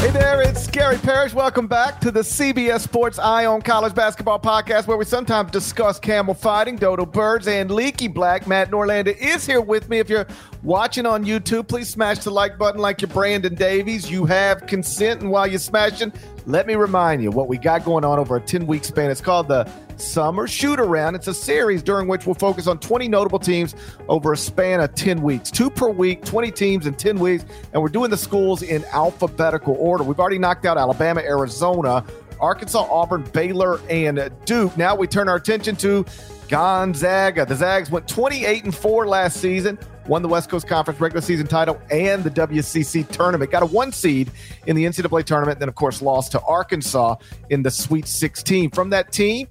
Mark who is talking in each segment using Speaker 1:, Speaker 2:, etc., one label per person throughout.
Speaker 1: Hey there, it's Gary Parrish. Welcome back to the CBS Sports Eye on College Basketball podcast, where we sometimes discuss camel fighting, dodo birds, and Leaky Black. Matt Norlander is here with me. If you're watching on YouTube, please smash the like button like you're Brandon Davies. You have consent, and while you're smashing, let me remind you what we got going on over a 10 week span. It's called the Summer Shoot Around. It's a series during which we'll focus on 20 notable teams over a span of 10 weeks, two per week, 20 teams in 10 weeks. And we're doing the schools in alphabetical order. We've already knocked out Alabama, Arizona, Arkansas, Auburn, Baylor, and Duke. Now we turn our attention to Gonzaga. The Zags went 28 and 4 last season, won the West Coast Conference regular season title and the WCC tournament. Got a one seed in the NCAA tournament, then, of course, lost to Arkansas in the Sweet 16. From that team,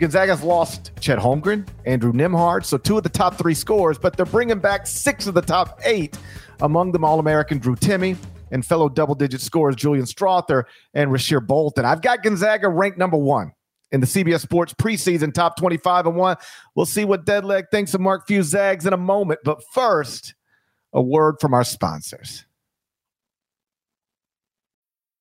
Speaker 1: Gonzaga's lost Chet Holmgren, Andrew Nembhard, so two of the top three scores, but they're bringing back six of the top eight. Among them, All American Drew Timme and fellow double digit scorers Julian Strawther and Rasir Bolton. I've got Gonzaga ranked number one in the CBS Sports preseason top 25 and one. We'll see what Deadleg thinks of Mark Few Zags in a moment. But first, a word from our sponsors.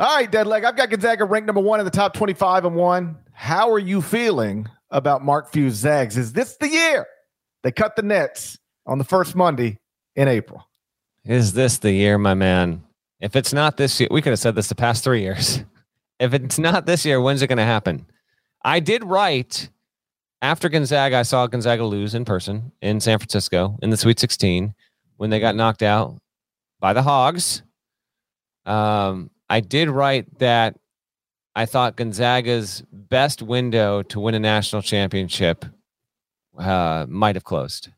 Speaker 1: All right, Deadleg. I've got Gonzaga ranked number one in the top 25 and one. How are you feeling about Mark Few Zags? Is this the year they cut the nets on the first Monday in April?
Speaker 2: Is this the year, my man? If it's not this year, we could have said this the past three years. If it's not this year, when's it going to happen? I did write after Gonzaga. I saw Gonzaga lose in person in San Francisco in the Sweet 16 when they got knocked out by the Hogs. Um, I did write that I thought Gonzaga's best window to win a national championship uh, might have closed.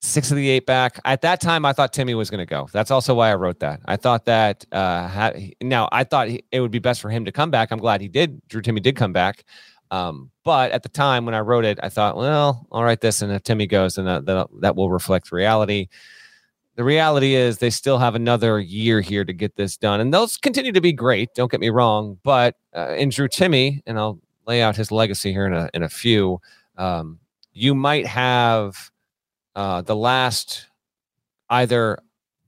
Speaker 2: Six of the eight back. At that time, I thought Timme was going to go. That's also why I wrote that. I thought that. Uh, ha- now, I thought it would be best for him to come back. I'm glad he did. Drew Timme did come back. Um, but at the time when I wrote it, I thought, well, I'll write this, and if Timme goes, then that, that will reflect reality the reality is they still have another year here to get this done. And those continue to be great. Don't get me wrong. But uh, in Drew Timme, and I'll lay out his legacy here in a, in a few, um, you might have uh, the last either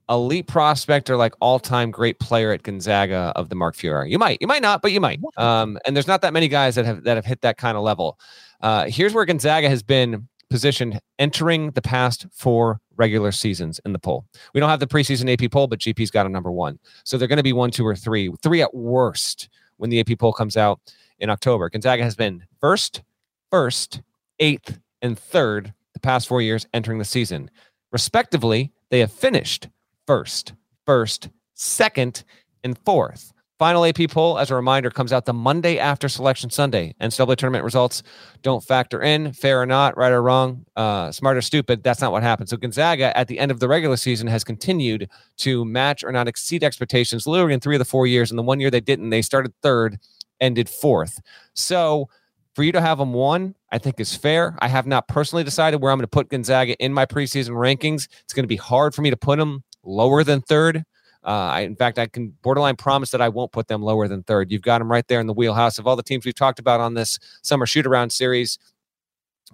Speaker 2: elite prospect or like all-time great player at Gonzaga of the Mark Few You might, you might not, but you might. Um, and there's not that many guys that have that have hit that kind of level. Uh, here's where Gonzaga has been positioned entering the past four regular seasons in the poll. We don't have the preseason AP poll, but GP's got a number one. So they're going to be one, two, or three, three at worst when the AP poll comes out in October. Gonzaga has been first, first, eighth, and third the past four years entering the season. Respectively, they have finished first, first, second, and fourth. Final AP poll, as a reminder, comes out the Monday after Selection Sunday. NCAA tournament results don't factor in, fair or not, right or wrong, uh, smart or stupid. That's not what happened. So Gonzaga, at the end of the regular season, has continued to match or not exceed expectations, literally in three of the four years. And the one year they didn't, they started third, ended fourth. So for you to have them one, I think is fair. I have not personally decided where I'm going to put Gonzaga in my preseason rankings. It's going to be hard for me to put them lower than third. Uh, I, in fact, I can borderline promise that I won't put them lower than third. You've got them right there in the wheelhouse of all the teams we've talked about on this summer shoot around series.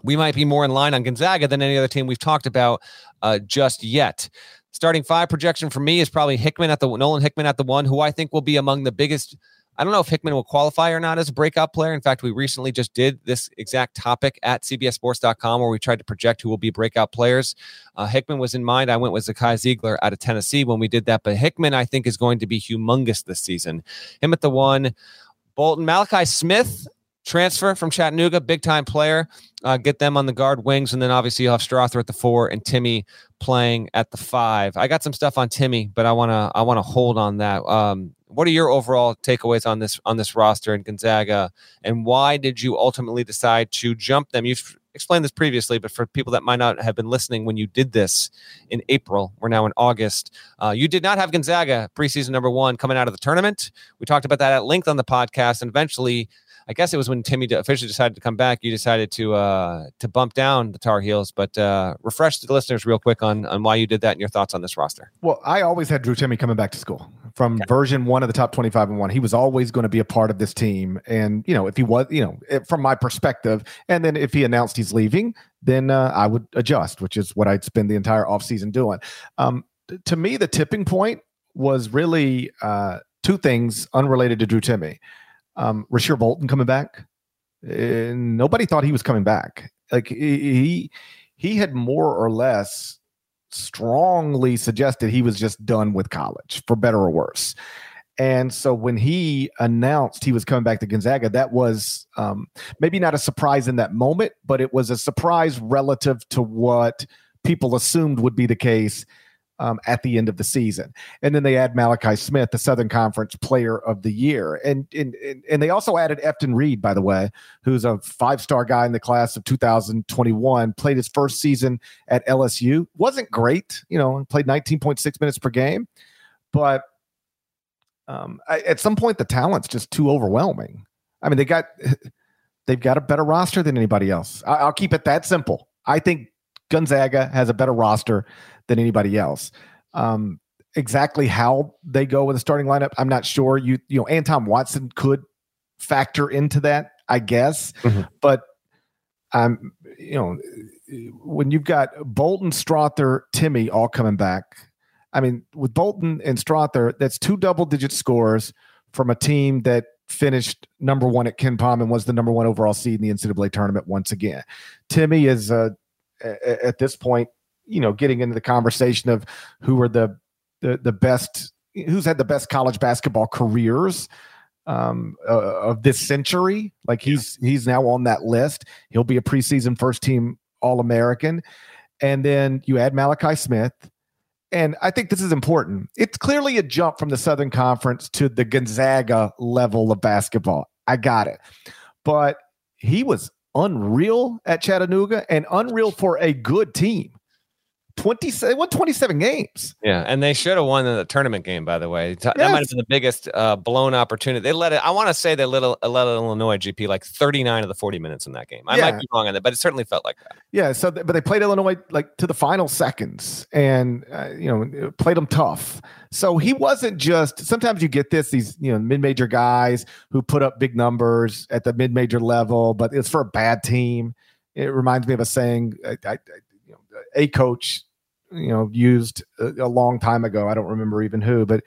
Speaker 2: We might be more in line on Gonzaga than any other team we've talked about uh, just yet. Starting five projection for me is probably Hickman at the Nolan Hickman at the one, who I think will be among the biggest I don't know if Hickman will qualify or not as a breakout player. In fact, we recently just did this exact topic at CBSSports.com where we tried to project who will be breakout players. Uh, Hickman was in mind. I went with Zakai Zeigler out of Tennessee when we did that. But Hickman, I think, is going to be humongous this season. Him at the one. Bolton, Malachi Smith, transfer from Chattanooga, big time player. Uh, get them on the guard wings, and then obviously you'll have Strawther at the four and Timme playing at the five. I got some stuff on Timme, but I wanna I wanna hold on that. Um, what are your overall takeaways on this on this roster in Gonzaga, and why did you ultimately decide to jump them? You've explained this previously, but for people that might not have been listening when you did this in April, we're now in August. Uh, you did not have Gonzaga preseason number one coming out of the tournament. We talked about that at length on the podcast, and eventually I guess it was when Timme officially decided to come back. You decided to uh, to bump down the Tar Heels, but uh, refresh the listeners real quick on on why you did that and your thoughts on this roster.
Speaker 1: Well, I always had Drew Timme coming back to school from version one of the top twenty five and one. He was always going to be a part of this team, and you know if he was, you know, from my perspective, and then if he announced he's leaving, then uh, I would adjust, which is what I'd spend the entire offseason doing. Um, to me, the tipping point was really uh, two things unrelated to Drew Timme. um, Rasir Bolton coming back. And nobody thought he was coming back. Like he he had more or less strongly suggested he was just done with college, for better or worse. And so when he announced he was coming back to Gonzaga, that was um, maybe not a surprise in that moment, but it was a surprise relative to what people assumed would be the case um, at the end of the season. And then they add Malachi Smith, the Southern Conference Player of the Year, and and and they also added Efton Reid, by the way, who's a five star guy in the class of 2021. Played his first season at LSU, wasn't great, you know, played 19.6 minutes per game, but um, I, at some point the talent's just too overwhelming. I mean, they got they've got a better roster than anybody else. I, I'll keep it that simple. I think Gonzaga has a better roster than anybody else. Um, exactly how they go with the starting lineup, I'm not sure. You you know, Anton Watson could factor into that, I guess, mm-hmm. but um, you know, when you've got Bolton, Strawther, Timme all coming back. I mean, with Bolton and Strawther, that's two double digit scores from a team that finished number one at KenPom and was the number one overall seed in the NCAA tournament once again. Timme is uh, at this point you know getting into the conversation of who are the the, the best who's had the best college basketball careers um, uh, of this century. Like he's he's now on that list. He'll be a preseason first team All American, and then you add Malachi Smith. And I think this is important. It's clearly a jump from the Southern Conference to the Gonzaga level of basketball. I got it. But he was unreal at Chattanooga and unreal for a good team. 27 won 27 games.
Speaker 2: Yeah, and they should have won the tournament game by the way. That yes. might have been the biggest uh, blown opportunity. They let it I want to say they let, let Illinois GP like 39 of the 40 minutes in that game. I yeah. might be wrong on that, but it certainly felt like that.
Speaker 1: Yeah, so but they played Illinois like to the final seconds and uh, you know, played them tough. So he wasn't just sometimes you get this these, you know, mid-major guys who put up big numbers at the mid-major level, but it's for a bad team. It reminds me of a saying I, I, you know, a coach you know used a, a, long time ago. I don't remember even who, but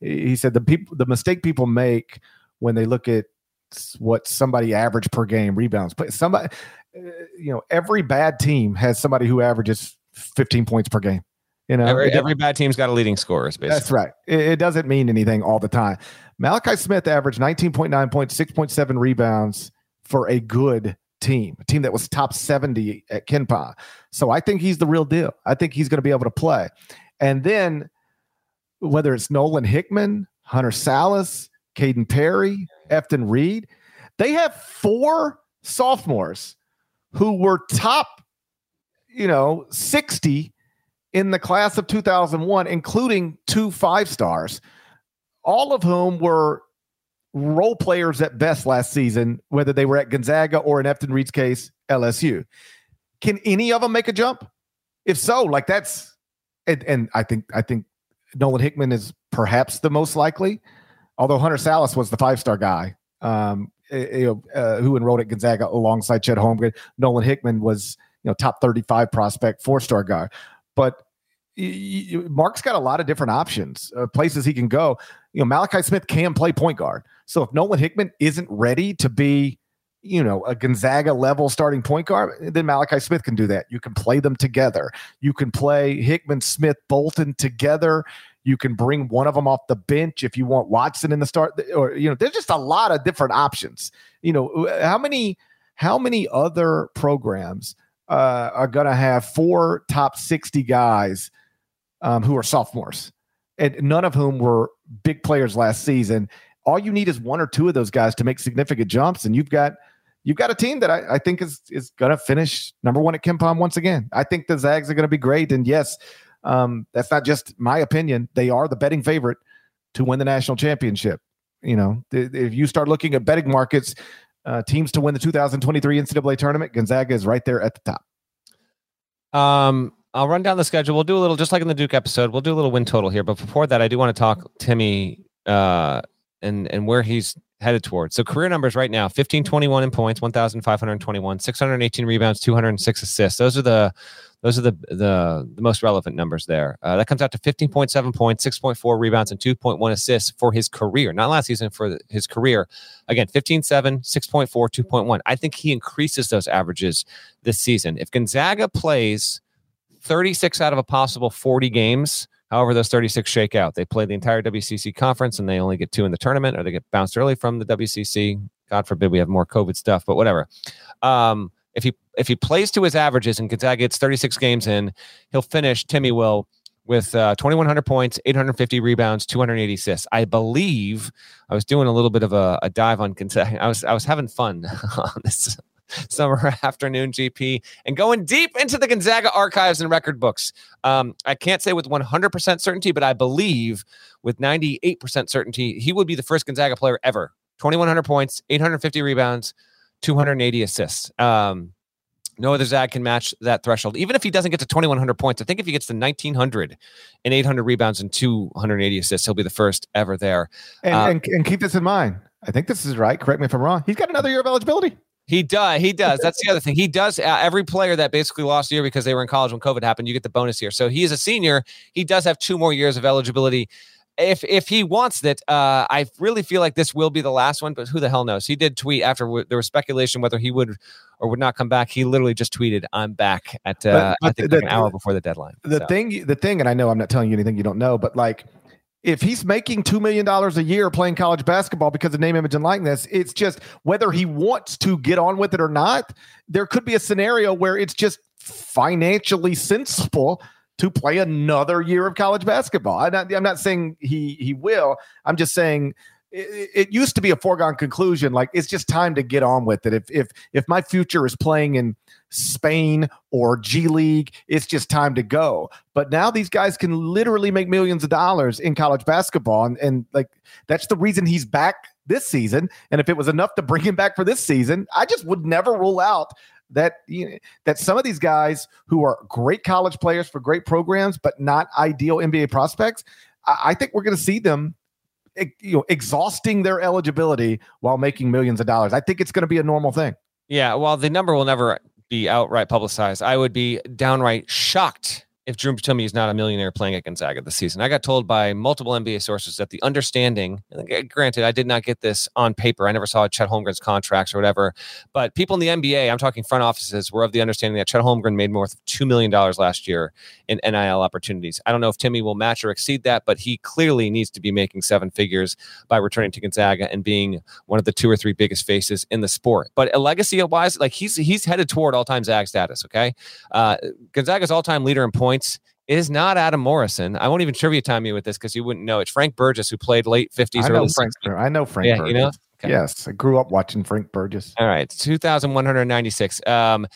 Speaker 1: he said the people the mistake people make when they look at what somebody average per game rebounds, but somebody uh, you know every bad team has somebody who averages 15 points per game. You know,
Speaker 2: every, every bad team's got a leading scorer.
Speaker 1: Basically. That's right. It, it, doesn't mean anything all the time. Malachi Smith averaged 19.9 points, 6.7 rebounds for a good team, a team that was top 70 at KenPom. So I think he's the real deal. I think he's going to be able to play. And then whether it's Nolan Hickman, Hunter Sallis, Kaden Perry, Efton Reid, they have four sophomores who were top, you know, 60 in the class of 2001, including two five stars, all of whom were role players at best last season, whether they were at Gonzaga or in Efton Reid's case, LSU. Can any of them make a jump? If so, like that's and, and I think I think Nolan Hickman is perhaps the most likely, although Hunter Sallis was the five star guy um, you know, uh, who enrolled at Gonzaga alongside Chet Holmgren. Nolan Hickman was you know top 35 prospect, four star guy. But Mark's got a lot of different options, uh, places he can go. You know, Malachi Smith can play point guard. So if Nolan Hickman isn't ready to be, you know, a Gonzaga level starting point guard, then Malachi Smith can do that. You can play them together. You can play Hickman, Smith, Bolton together. You can bring one of them off the bench if you want Watson in the start, or you know, there's just a lot of different options. You know, how many how many other programs uh, are going to have four top 60 guys um, who are sophomores, and none of whom were big players last season. All you need is one or two of those guys to make significant jumps, and you've got you've got a team that I, I think is is going to finish number one at KenPom once again. I think the Zags are going to be great, and yes, um, that's not just my opinion; they are the betting favorite to win the national championship. You know, if you start looking at betting markets, uh, teams to win the 2023 NCAA tournament, Gonzaga is right there at the top.
Speaker 2: Um, I'll run down the schedule. We'll do a little, just like in the Duke episode, we'll do a little win total here. But before that, I do want to talk Timme uh, and and where he's headed towards. So career numbers right now: 1521 in points, 1,521, 618 rebounds, 206 assists. Those are the those are the the, the most relevant numbers there. Uh, that comes out to 15.7 points, 6.4 rebounds, and 2.1 assists for his career. Not last season, for his career. Again, 15.7, 6.4, 2.1. I think he increases those averages this season. If Gonzaga plays 36 out of a possible 40 games. However, those 36 shake out. They play the entire WCC conference and they only get two in the tournament, or they get bounced early from the WCC. God forbid we have more COVID stuff, but whatever. Um, if he if he plays to his averages and Gonzaga gets 36 games in, he'll finish. Timme will with uh, 2,100 points, 850 rebounds, 280 assists. I believe I was doing a little bit of a, a dive on Gonzaga. I was I was having fun on this summer afternoon GP and going deep into the Gonzaga archives and record books. Um, I can't say with 100% certainty, but I believe with 98% certainty, he would be the first Gonzaga player ever. 2,100 points, 850 rebounds, 280 assists. Um, no other Zag can match that threshold. Even if he doesn't get to 2,100 points, I think if he gets to 1,900 and 800 rebounds and 280 assists, he'll be the first ever there.
Speaker 1: And, uh, and, and keep this in mind. I think this is right. Correct me if I'm wrong. He's got another year of eligibility.
Speaker 2: He does. He does. That's the other thing. He does. Uh, every player that basically lost a year because they were in college when COVID happened, you get the bonus here. So he is a senior. He does have two more years of eligibility. If if he wants it, uh, I really feel like this will be the last one. But who the hell knows? He did tweet after w- there was speculation whether he would or would not come back. He literally just tweeted, "I'm back." At uh, but, but I think the, like an hour before the deadline.
Speaker 1: The so. thing, the thing, and I know I'm not telling you anything you don't know, but like if he's making $2 million a year playing college basketball because of name, image, and likeness, it's just whether he wants to get on with it or not, there could be a scenario where it's just financially sensible to play another year of college basketball. I'm not, I'm not saying he he will. I'm just saying it, it, used to be a foregone conclusion. Like it's just time to get on with it. If if if my future is playing in Spain or G League, it's just time to go. But now these guys can literally make millions of dollars in college basketball, and, and like that's the reason he's back this season. And if it was enough to bring him back for this season, I just would never rule out that you know, that some of these guys who are great college players for great programs, but not ideal NBA prospects. I, I think we're going to see them you know exhausting their eligibility while making millions of dollars. I think it's going to be a normal thing.
Speaker 2: Yeah, well, the number will never be outright publicized. I would be downright shocked if Drew Timme is not a millionaire playing at Gonzaga this season. I got told by multiple NBA sources that the understanding, granted, I did not get this on paper. I never saw Chet Holmgren's contracts or whatever, but people in the NBA, I'm talking front offices, were of the understanding that Chet Holmgren made more than $2 million last year in NIL opportunities. I don't know if Timme will match or exceed that, but he clearly needs to be making seven figures by returning to Gonzaga and being one of the two or three biggest faces in the sport. But a legacy wise, like he's he's headed toward all time Zag status. Okay. Uh, Gonzaga's all time leader in points points is not Adam Morrison. I won't even trivia time you with this because you wouldn't know. It's Frank Burgess who played late 50s,
Speaker 1: I know Frank, 60s. I know Frank
Speaker 2: yeah,
Speaker 1: Burgess.
Speaker 2: You know?
Speaker 1: Okay. Yes, I grew up watching Frank Burgess.
Speaker 2: All right, 2,196. Um,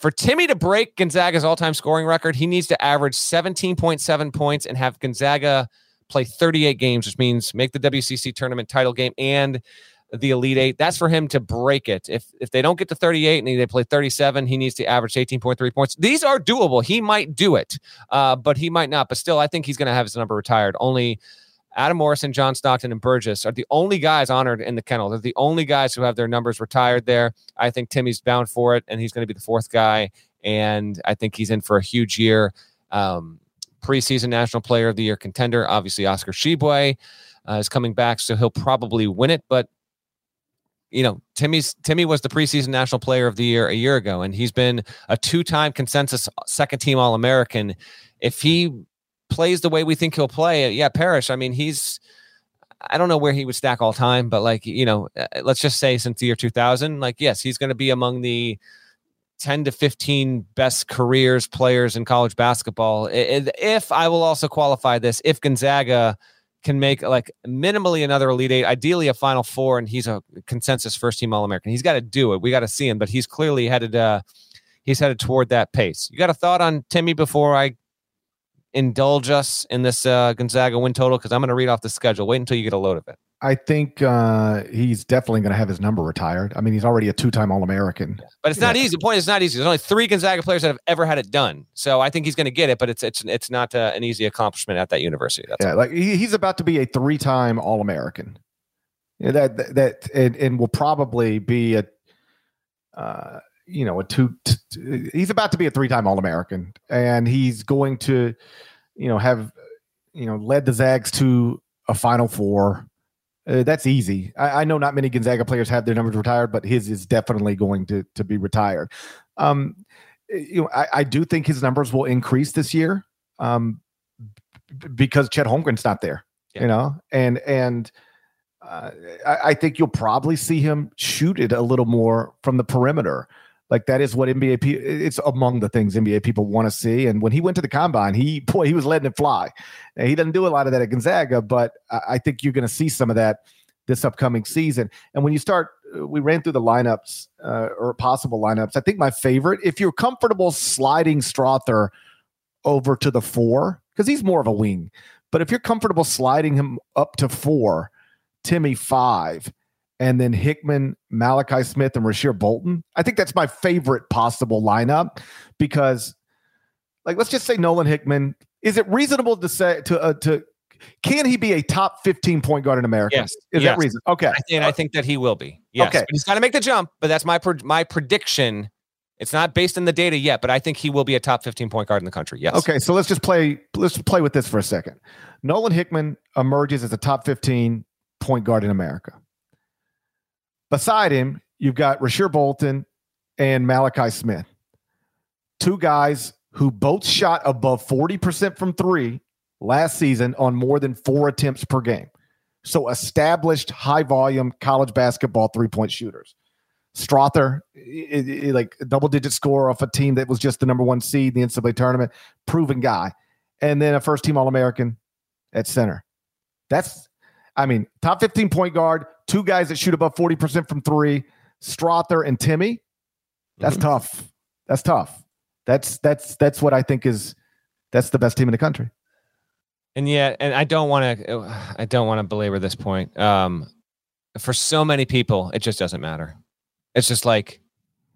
Speaker 2: for Timme to break Gonzaga's all time scoring record, he needs to average 17.7 points and have Gonzaga play 38 games, which means make the WCC tournament title game and the Elite Eight. That's for him to break it. If if they don't get to 38 and they play 37, he needs to average 18.3 points. These are doable. He might do it, uh, but he might not. But still, I think he's going to have his number retired. Only Adam Morrison, John Stockton, and Burgess are the only guys honored in the kennel. They're the only guys who have their numbers retired there. I think Timme's bound for it, and he's going to be the fourth guy. And I think he's in for a huge year. Um, preseason National Player of the Year contender. Obviously, Oscar Tshiebwe uh, is coming back, so he'll probably win it. But you know, Timme's Timme was the preseason national player of the year a year ago, and he's been a two-time consensus second team All American. If he plays the way we think he'll play, yeah, Parrish. I mean, he's I don't know where he would stack all time, but like you know, uh, let's just say since the year 2000, like yes, he's going to be among the 10 to 15 best careers players in college basketball. If I will also qualify this, if Gonzaga can make like minimally another Elite Eight, ideally a Final Four, and he's a consensus first team All American. He's got to do it. We got to see him, but he's clearly headed. Uh, he's headed toward that pace. You got a thought on Timme before I indulge us in this uh, Gonzaga win total? Because I'm going to read off the schedule. Wait until you get a load of it.
Speaker 1: I think uh, he's definitely going to have his number retired. I mean, he's already a two-time All-American.
Speaker 2: But it's not yeah. easy. The point is, it's not easy. There's only three Gonzaga players that have ever had it done. So I think he's going to get it, but it's it's it's not uh, an easy accomplishment at that university.
Speaker 1: That's yeah, like he, he's about to be a three-time All-American. Yeah, that that, that and, and, will probably be a, uh, you know, a two. T- he's about to be a three-time All-American, and he's going to, you know, have, you know, led the Zags to a Final Four uh, that's easy. I, I, know not many Gonzaga players have their numbers retired, but his is definitely going to to be retired. Um, eh, you know, I, I do think his numbers will increase this year um, b- because Chet Holmgren's not there. Yeah. You know, and and uh, I, I think you'll probably see him shoot it a little more from the perimeter. Like that is what NBA it's among the things NBA people want to see. And when he went to the combine, he boy, he was letting it fly. He doesn't do a lot of that at Gonzaga, but I think you're going to see some of that this upcoming season. And when you start, uh, we ran through the lineups uh, or possible lineups. I think my favorite, if you're comfortable sliding Strawther over to the four, because he's more of a wing, but if you're comfortable sliding him up to four, Timme five, and then Hickman, Malachi Smith, and Rasir Bolton. I think that's my favorite possible lineup because, like, let's just say Nolan Hickman. Is it reasonable to say to uh, to can he be a top 15 point guard in America?
Speaker 2: Yes.
Speaker 1: Is
Speaker 2: yes.
Speaker 1: that reason? Okay.
Speaker 2: And I think that he will be. Yes. Okay. But he's got to make the jump, but that's my my prediction. It's not based in the data yet, but I think he will be a top 15 point guard in the country. Yes.
Speaker 1: Okay, so let's just play let's play with this for a second. Nolan Hickman emerges as a top 15 point guard in America. Beside him, you've got Rasir Bolton and Malachi Smith. Two guys who both shot above 40% from three last season on more than four attempts per game. So established high volume college basketball three point shooters. Strawther, it, it, like double digit score off a team that was just the number one seed in the NCAA tournament, proven guy. And then a first team All American at center. That's, I mean, top 15 point guard, two guys that shoot above 40% from three, Strawther and Timme. That's mm-hmm. tough. That's tough. That's that's that's what I think is that's the best team in the country.
Speaker 2: And yet, and I don't want to, I don't want to belabor this point. Um, for so many people, it just doesn't matter. It's just like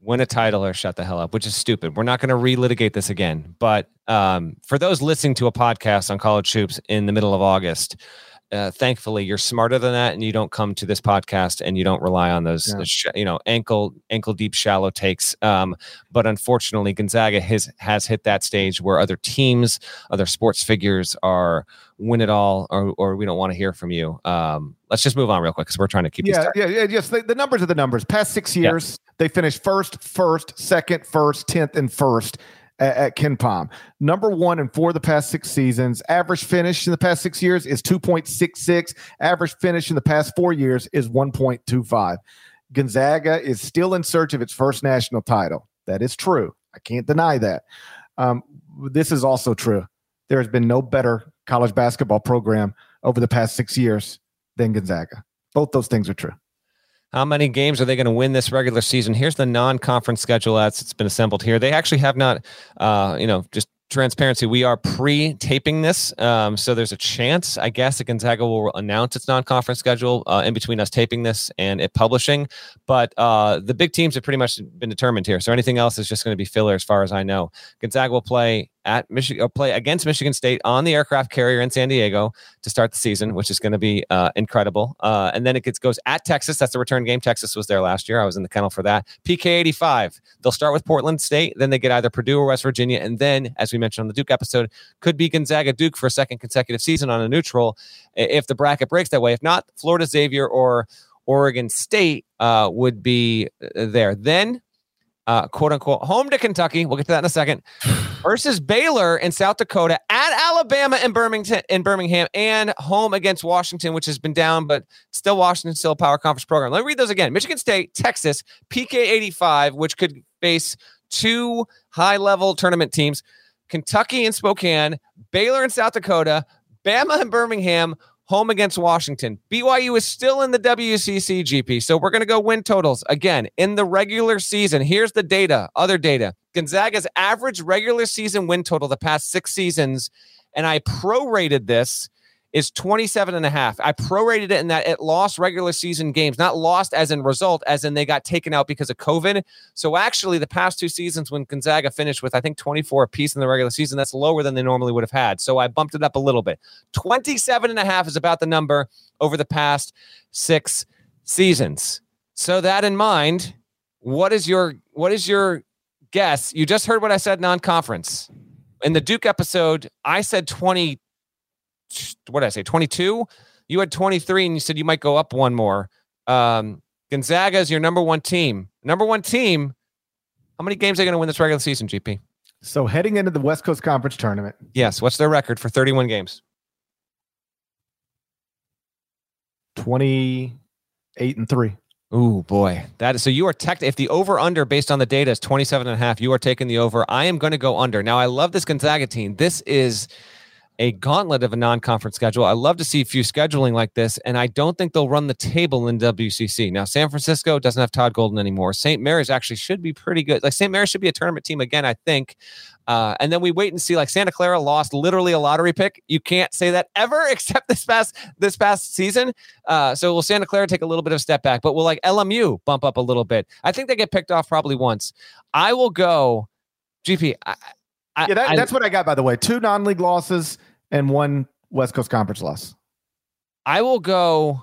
Speaker 2: win a title or shut the hell up, which is stupid. We're not going to relitigate this again. But um, for those listening to a podcast on college hoops in the middle of August, uh, thankfully you're smarter than that and you don't come to this podcast and you don't rely on those
Speaker 1: Yeah.
Speaker 2: sh- you know ankle ankle deep shallow takes um, but unfortunately gonzaga has has hit that stage where other teams other sports figures are win it all or, or we don't want to hear from you um, let's just move on real quick because we're trying to keep
Speaker 1: Yeah, yeah, yeah. Yes, the, the numbers are the numbers. Past six years, they finished first, first, second, first, tenth, and first at, at KenPom. Number one four of the past six seasons. Average finish in the past six years is two point six six. Average finish in the past four years is one point two five. Gonzaga is still in search of its first national title. That is true. I can't deny that. Um, this is also true. There has been no better college basketball program over the past six years than Gonzaga. Both those things are true.
Speaker 2: How many games are they going to win this regular season? Here's the non-conference schedule as it's been assembled here. They actually have not, uh, you know, just transparency. We are pre-taping this, um, so there's a chance, I guess, that Gonzaga will announce its non-conference schedule uh, in between us taping this and it publishing. But uh, the big teams have pretty much been determined here. So anything else is just going to be filler, as far as I know. Gonzaga will play at Michigan, play against Michigan State on the aircraft carrier in San Diego to start the season, which is going to be uh, incredible. Uh, and then it gets, goes at Texas. That's the return game. Texas was there last year. I was in the kennel for that. PK 85. They'll start with Portland State. Then they get either Purdue or West Virginia. And then, as we mentioned on the Duke episode, could be Gonzaga Duke for a second consecutive season on a neutral if the bracket breaks that way. If not, Florida Xavier or Oregon State uh, would be uh, there. Then, uh, quote unquote, home to Kentucky. We'll get to that in a second. Versus Baylor in South Dakota at Alabama in Birmingham, in Birmingham, and home against Washington, which has been down, but still Washington still a power conference program. Let me read those again: Michigan State, Texas, PK eighty five, which could face two high level tournament teams: Kentucky and Spokane, Baylor and South Dakota, Bama and Birmingham, home against Washington. BYU is still in the WCC GP. So we're going to go win totals again in the regular season. Here's the data, other data. Gonzaga's average regular season win total the past six seasons, and I prorated this is 27 and a half. I prorated it in that it lost regular season games, not lost as in result, as in they got taken out because of COVID. So actually, the past two seasons when Gonzaga finished with, I think, 24 apiece in the regular season, that's lower than they normally would have had. So I bumped it up a little bit. 27 and a half is about the number over the past six seasons. So that in mind, what is your what is your guess? You just heard what I said non-conference. In the Duke episode, I said 20 what did I say? 22? You had 23 and you said you might go up one more. Um, Gonzaga is your number one team. Number one team. How many games are they going to win this regular season, GP?
Speaker 1: So heading into the West Coast Conference tournament,
Speaker 2: Yes. What's their record for 31 games?
Speaker 1: 28 and 3.
Speaker 2: Oh boy. That is so you are tech if the over under based on the data is 27 and a half, you are taking the over. I am going to go under. Now, I love this Gonzaga team. This is a gauntlet of a non-conference schedule. I love to see a few scheduling like this, and I don't think they'll run the table in WCC. Now, San Francisco doesn't have Todd Golden anymore. St. Mary's actually should be pretty good. Like St. Mary's should be a tournament team again, I think. Uh, and then we wait and see. Like Santa Clara lost literally a lottery pick. You can't say that ever, except this past this past season. Uh, so will Santa Clara take a little bit of a step back? But will like LMU bump up a little bit? I think they get picked off probably once. I will go. GP. I, I,
Speaker 1: Yeah, that,
Speaker 2: I-
Speaker 1: that's what I got, by the way. Two non league losses and one West Coast Conference loss.
Speaker 2: I will go.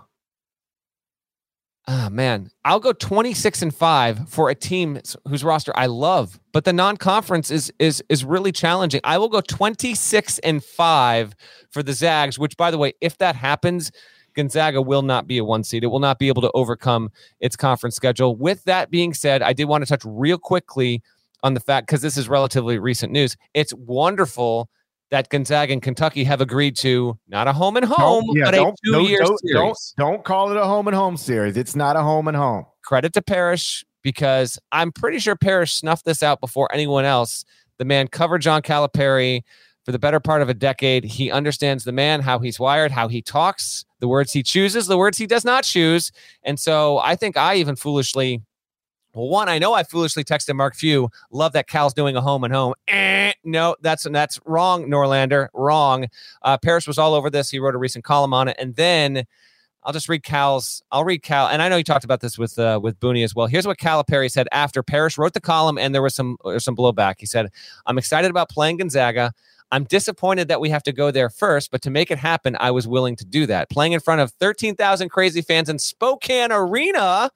Speaker 2: Ah man, I'll go 26 and 5 for a team whose roster I love, but the non-conference is is is really challenging. I will go 26 and 5 for the Zags, which by the way, if that happens, Gonzaga will not be a one seed. It will not be able to overcome its conference schedule. With that being said, I did want to touch real quickly on the fact because this is relatively recent news. It's wonderful that Gonzaga and Kentucky have agreed to not a home and home,
Speaker 1: yeah,
Speaker 2: but a
Speaker 1: don't,
Speaker 2: two-year
Speaker 1: don't,
Speaker 2: series.
Speaker 1: don't, don't call it a home and home series. It's not a home and home.
Speaker 2: Credit to Parrish because I'm pretty sure Parrish snuffed this out before anyone else. The man covered John Calipari for the better part of a decade. He understands the man, how he's wired, how he talks, the words he chooses, the words he does not choose. And so I think I even foolishly well, one, I know I foolishly texted Mark Few, love that Cal's doing a home and home. Eh, no, that's that's wrong, Norlander. Wrong. Uh, Parrish was all over this. He wrote a recent column on it. And then I'll just read Cal's. I'll read Cal, and I know you talked about this with uh, with Booney as well. Here's what Calipari said after Parrish wrote the column, and there was some was some blowback. He said, "I'm excited about playing Gonzaga. I'm disappointed that we have to go there first, but to make it happen, I was willing to do that. Playing in front of 13,000 crazy fans in Spokane Arena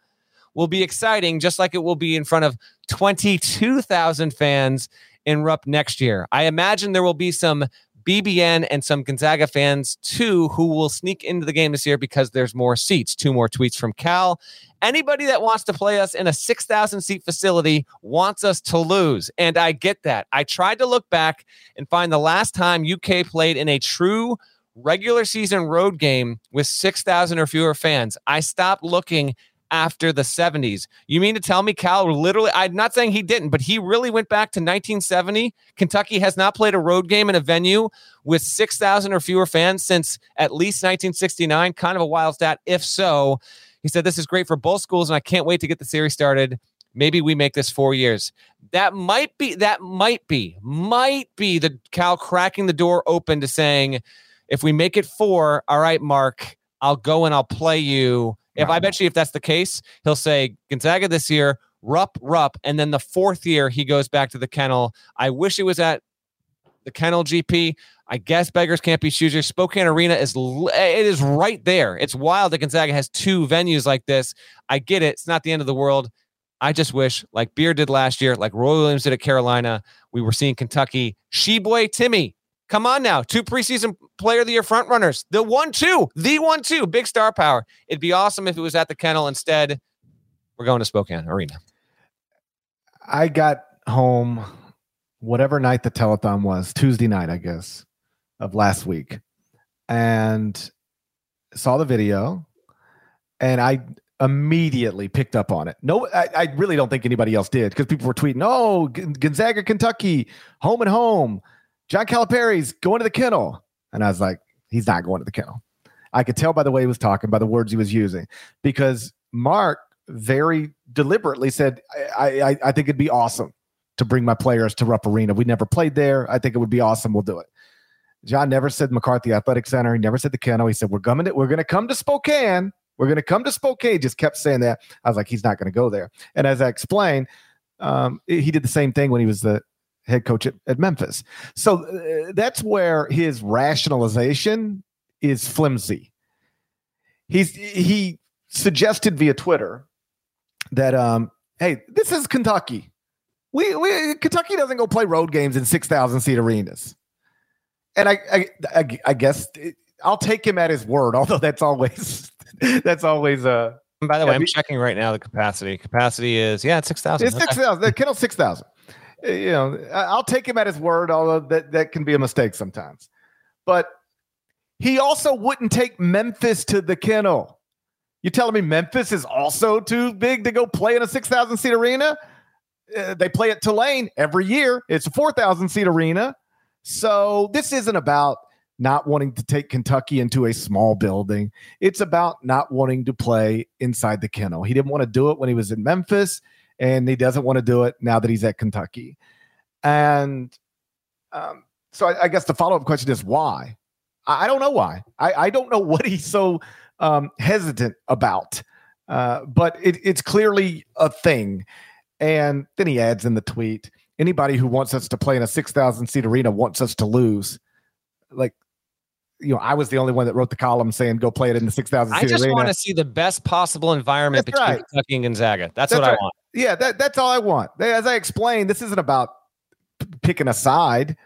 Speaker 2: will be exciting, just like it will be in front of 22,000 fans in Rupp next year. I imagine there will be some BBN and some Gonzaga fans too who will sneak into the game this year because there's more seats. Two more tweets from Cal. Anybody that wants to play us in a 6,000 seat facility wants us to lose. And I get that. I tried to look back and find the last time UK played in a true regular season road game with 6,000 or fewer fans. I stopped looking after the 70s. You mean to tell me Cal literally, I'm not saying he didn't, but he really went back to 1970? Kentucky has not played a road game in a venue with 6,000 or fewer fans since at least 1969. Kind of a wild stat. If so, he said, This is great for both schools, and I can't wait to get the series started. Maybe we make this four years. That might be, that might be, might be the Cal cracking the door open to saying, if we make it four, all right, Mark, I'll go and I'll play you if I bet you if that's the case, he'll say Gonzaga this year, Rupp, Rupp, and then the fourth year he goes back to the kennel. I wish it was at the kennel GP. I guess beggars can't be choosers. Spokane Arena is it is right there. It's wild that Gonzaga has two venues like this. I get it. It's not the end of the world. I just wish, like Beard did last year, like Roy Williams did at Carolina, we were seeing Kentucky. Tshiebwe Timme Come on now, two preseason player of the year front runners. The one two, the one two, big star power. It'd be awesome if it was at the kennel. Instead, we're going to Spokane Arena.
Speaker 1: I got home whatever night the telethon was, Tuesday night, I guess, of last week, and saw the video, and I immediately picked up on it. No, I, I really don't think anybody else did because people were tweeting, "Oh, Gonzaga, Kentucky, home and home." John Calipari's going to the kennel. And I was like, he's not going to the kennel. I could tell by the way he was talking, by the words he was using, because Mark very deliberately said, I, I, I think it'd be awesome to bring my players to Rupp Arena. We never played there. I think it would be awesome. We'll do it. John never said McCarthey Athletic Center. He never said the kennel. He said, We're coming to, we're gonna come to Spokane. We're gonna come to Spokane. Just kept saying that. I was like, he's not gonna go there. And as I explained, um, he did the same thing when he was the head coach at, at Memphis. So uh, that's where his rationalization is flimsy. He's he suggested via Twitter that um, hey, this is Kentucky. We, we Kentucky doesn't go play road games in six thousand seat arenas, and I I, I, I guess it, I'll take him at his word. Although that's always that's always uh.
Speaker 2: By the way, I'm checking right now the capacity. Capacity is yeah, it's six thousand.
Speaker 1: It's six thousand. The kennel six thousand you know, I'll take him at his word, although that, that can be a mistake sometimes. But he also wouldn't take Memphis to the kennel. You telling me Memphis is also too big to go play in a 6,000 seat arena? Uh, they play at Tulane every year. It's a 4,000 seat arena. So this isn't about not wanting to take Kentucky into a small building. It's about not wanting to play inside the kennel. He didn't want to do it when he was in Memphis and he doesn't want to do it now that he's at Kentucky. And um, so I, I, guess the follow up question is why? I, I don't know why. I, I, don't know what he's so um, hesitant about, uh, but it, it's clearly a thing. And then he adds in the tweet anybody who wants us to play in a 6,000 seat arena wants us to lose. Like, you know, I was the only one that wrote the column saying go play it in the 6,000
Speaker 2: I just
Speaker 1: arena.
Speaker 2: want to see the best possible environment
Speaker 1: That's
Speaker 2: between
Speaker 1: right.
Speaker 2: Kentucky and Gonzaga. That's, That's what right. I want.
Speaker 1: Yeah, that, that's all I want. As I explained, this isn't about p- picking a side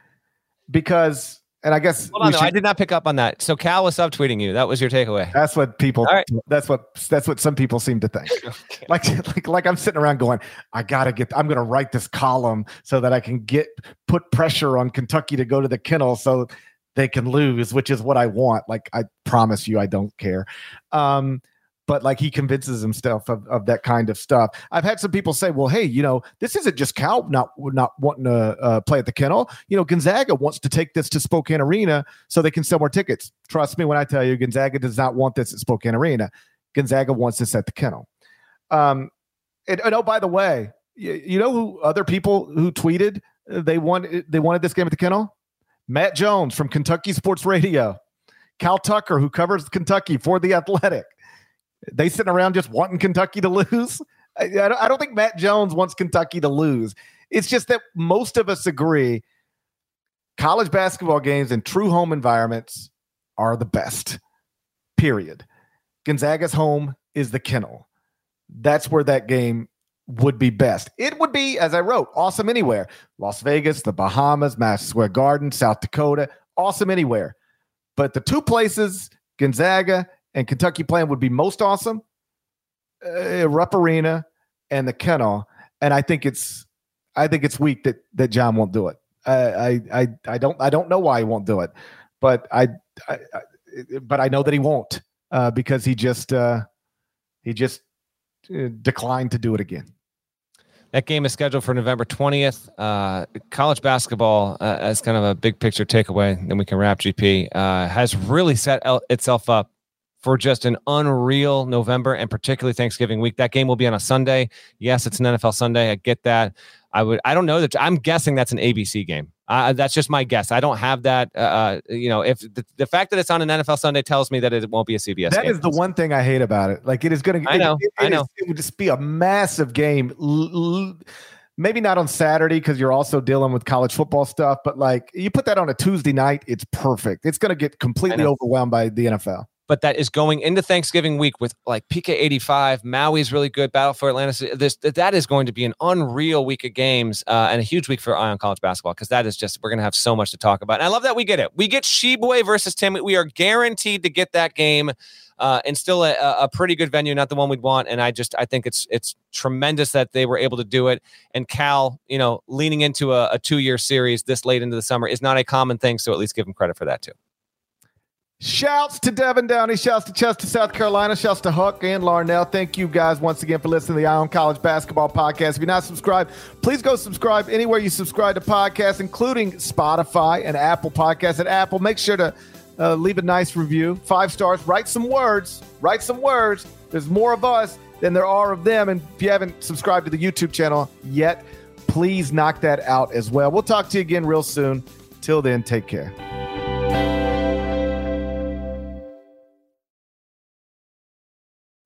Speaker 1: because, and I guess
Speaker 2: Hold on, should, I did not pick up on that. So Cal was subtweeting you. That was your takeaway.
Speaker 1: That's what people. Right. That's what that's what some people seem to think. okay. Like like like I'm sitting around going, I gotta get. I'm gonna write this column so that I can get put pressure on Kentucky to go to the kennel so they can lose, which is what I want. Like I promise you, I don't care. Um, but like he convinces himself of, of that kind of stuff. I've had some people say, well, hey, you know, this isn't just Cal not not wanting to uh, play at the kennel. You know, Gonzaga wants to take this to Spokane Arena so they can sell more tickets. Trust me when I tell you, Gonzaga does not want this at Spokane Arena. Gonzaga wants this at the kennel. Um, and, and oh, by the way, you, you know who other people who tweeted they wanted they wanted this game at the kennel? Matt Jones from Kentucky Sports Radio, Kyle Tucker who covers Kentucky for the Athletic they sitting around just wanting Kentucky to lose. I, I don't think Matt Jones wants Kentucky to lose. It's just that most of us agree college basketball games in true home environments are the best. Period. Gonzaga's home is the kennel. That's where that game would be best. It would be, as I wrote, awesome anywhere. Las Vegas, the Bahamas, Madison Square Garden, South Dakota, awesome anywhere. But the two places Gonzaga and Kentucky playing would be most awesome, uh, Rupp Arena and the Kennel. And I think it's, I think it's weak that that John won't do it. I, I, I don't, I don't know why he won't do it, but I, I, I but I know that he won't uh, because he just, uh, he just uh, declined to do it again.
Speaker 2: That game is scheduled for November 20th. Uh, college basketball, uh, as kind of a big picture takeaway, then we can wrap GP, uh, has really set el- itself up for just an unreal November and particularly Thanksgiving week. That game will be on a Sunday. Yes, it's an NFL Sunday. I get that. I would. I don't know that. I'm guessing that's an ABC game. Uh, that's just my guess. I don't have that. Uh, uh you know, if the, the, fact that it's on an NFL Sunday tells me that it won't be a CBS.
Speaker 1: That
Speaker 2: game.
Speaker 1: is the one thing I hate about it. Like it is going to.
Speaker 2: I know.
Speaker 1: It,
Speaker 2: it, I know.
Speaker 1: Is, it would just be a massive game. L- l- maybe not on Saturday because you're also dealing with college football stuff. But like you put that on a Tuesday night, it's perfect. It's going to get completely overwhelmed by the NFL
Speaker 2: but that is going into Thanksgiving week with like PK 85. Maui's really good. Battle for Atlanta. This, that is going to be an unreal week of games uh, and a huge week for Eye on College basketball because that is just, we're going to have so much to talk about. And I love that we get it. We get Tshiebwe versus Timme. We are guaranteed to get that game. Uh, and still a, a, pretty good venue, not the one we'd want. And I just I think it's it's tremendous that they were able to do it. And Cal, you know, leaning into a, a two year series this late into the summer is not a common thing. So at least give them credit for that too.
Speaker 1: Shouts to Devin Downey. Shouts to Chester, South Carolina. Shouts to Huck and Larnell. Thank you guys once again for listening to the Eye on College Basketball Podcast. If you're not subscribed, please go subscribe anywhere you subscribe to podcasts, including Spotify and Apple Podcasts. At Apple, make sure to uh, leave a nice review, five stars. Write some words. Write some words. There's more of us than there are of them. And if you haven't subscribed to the YouTube channel yet, please knock that out as well. We'll talk to you again real soon. Till then, take care.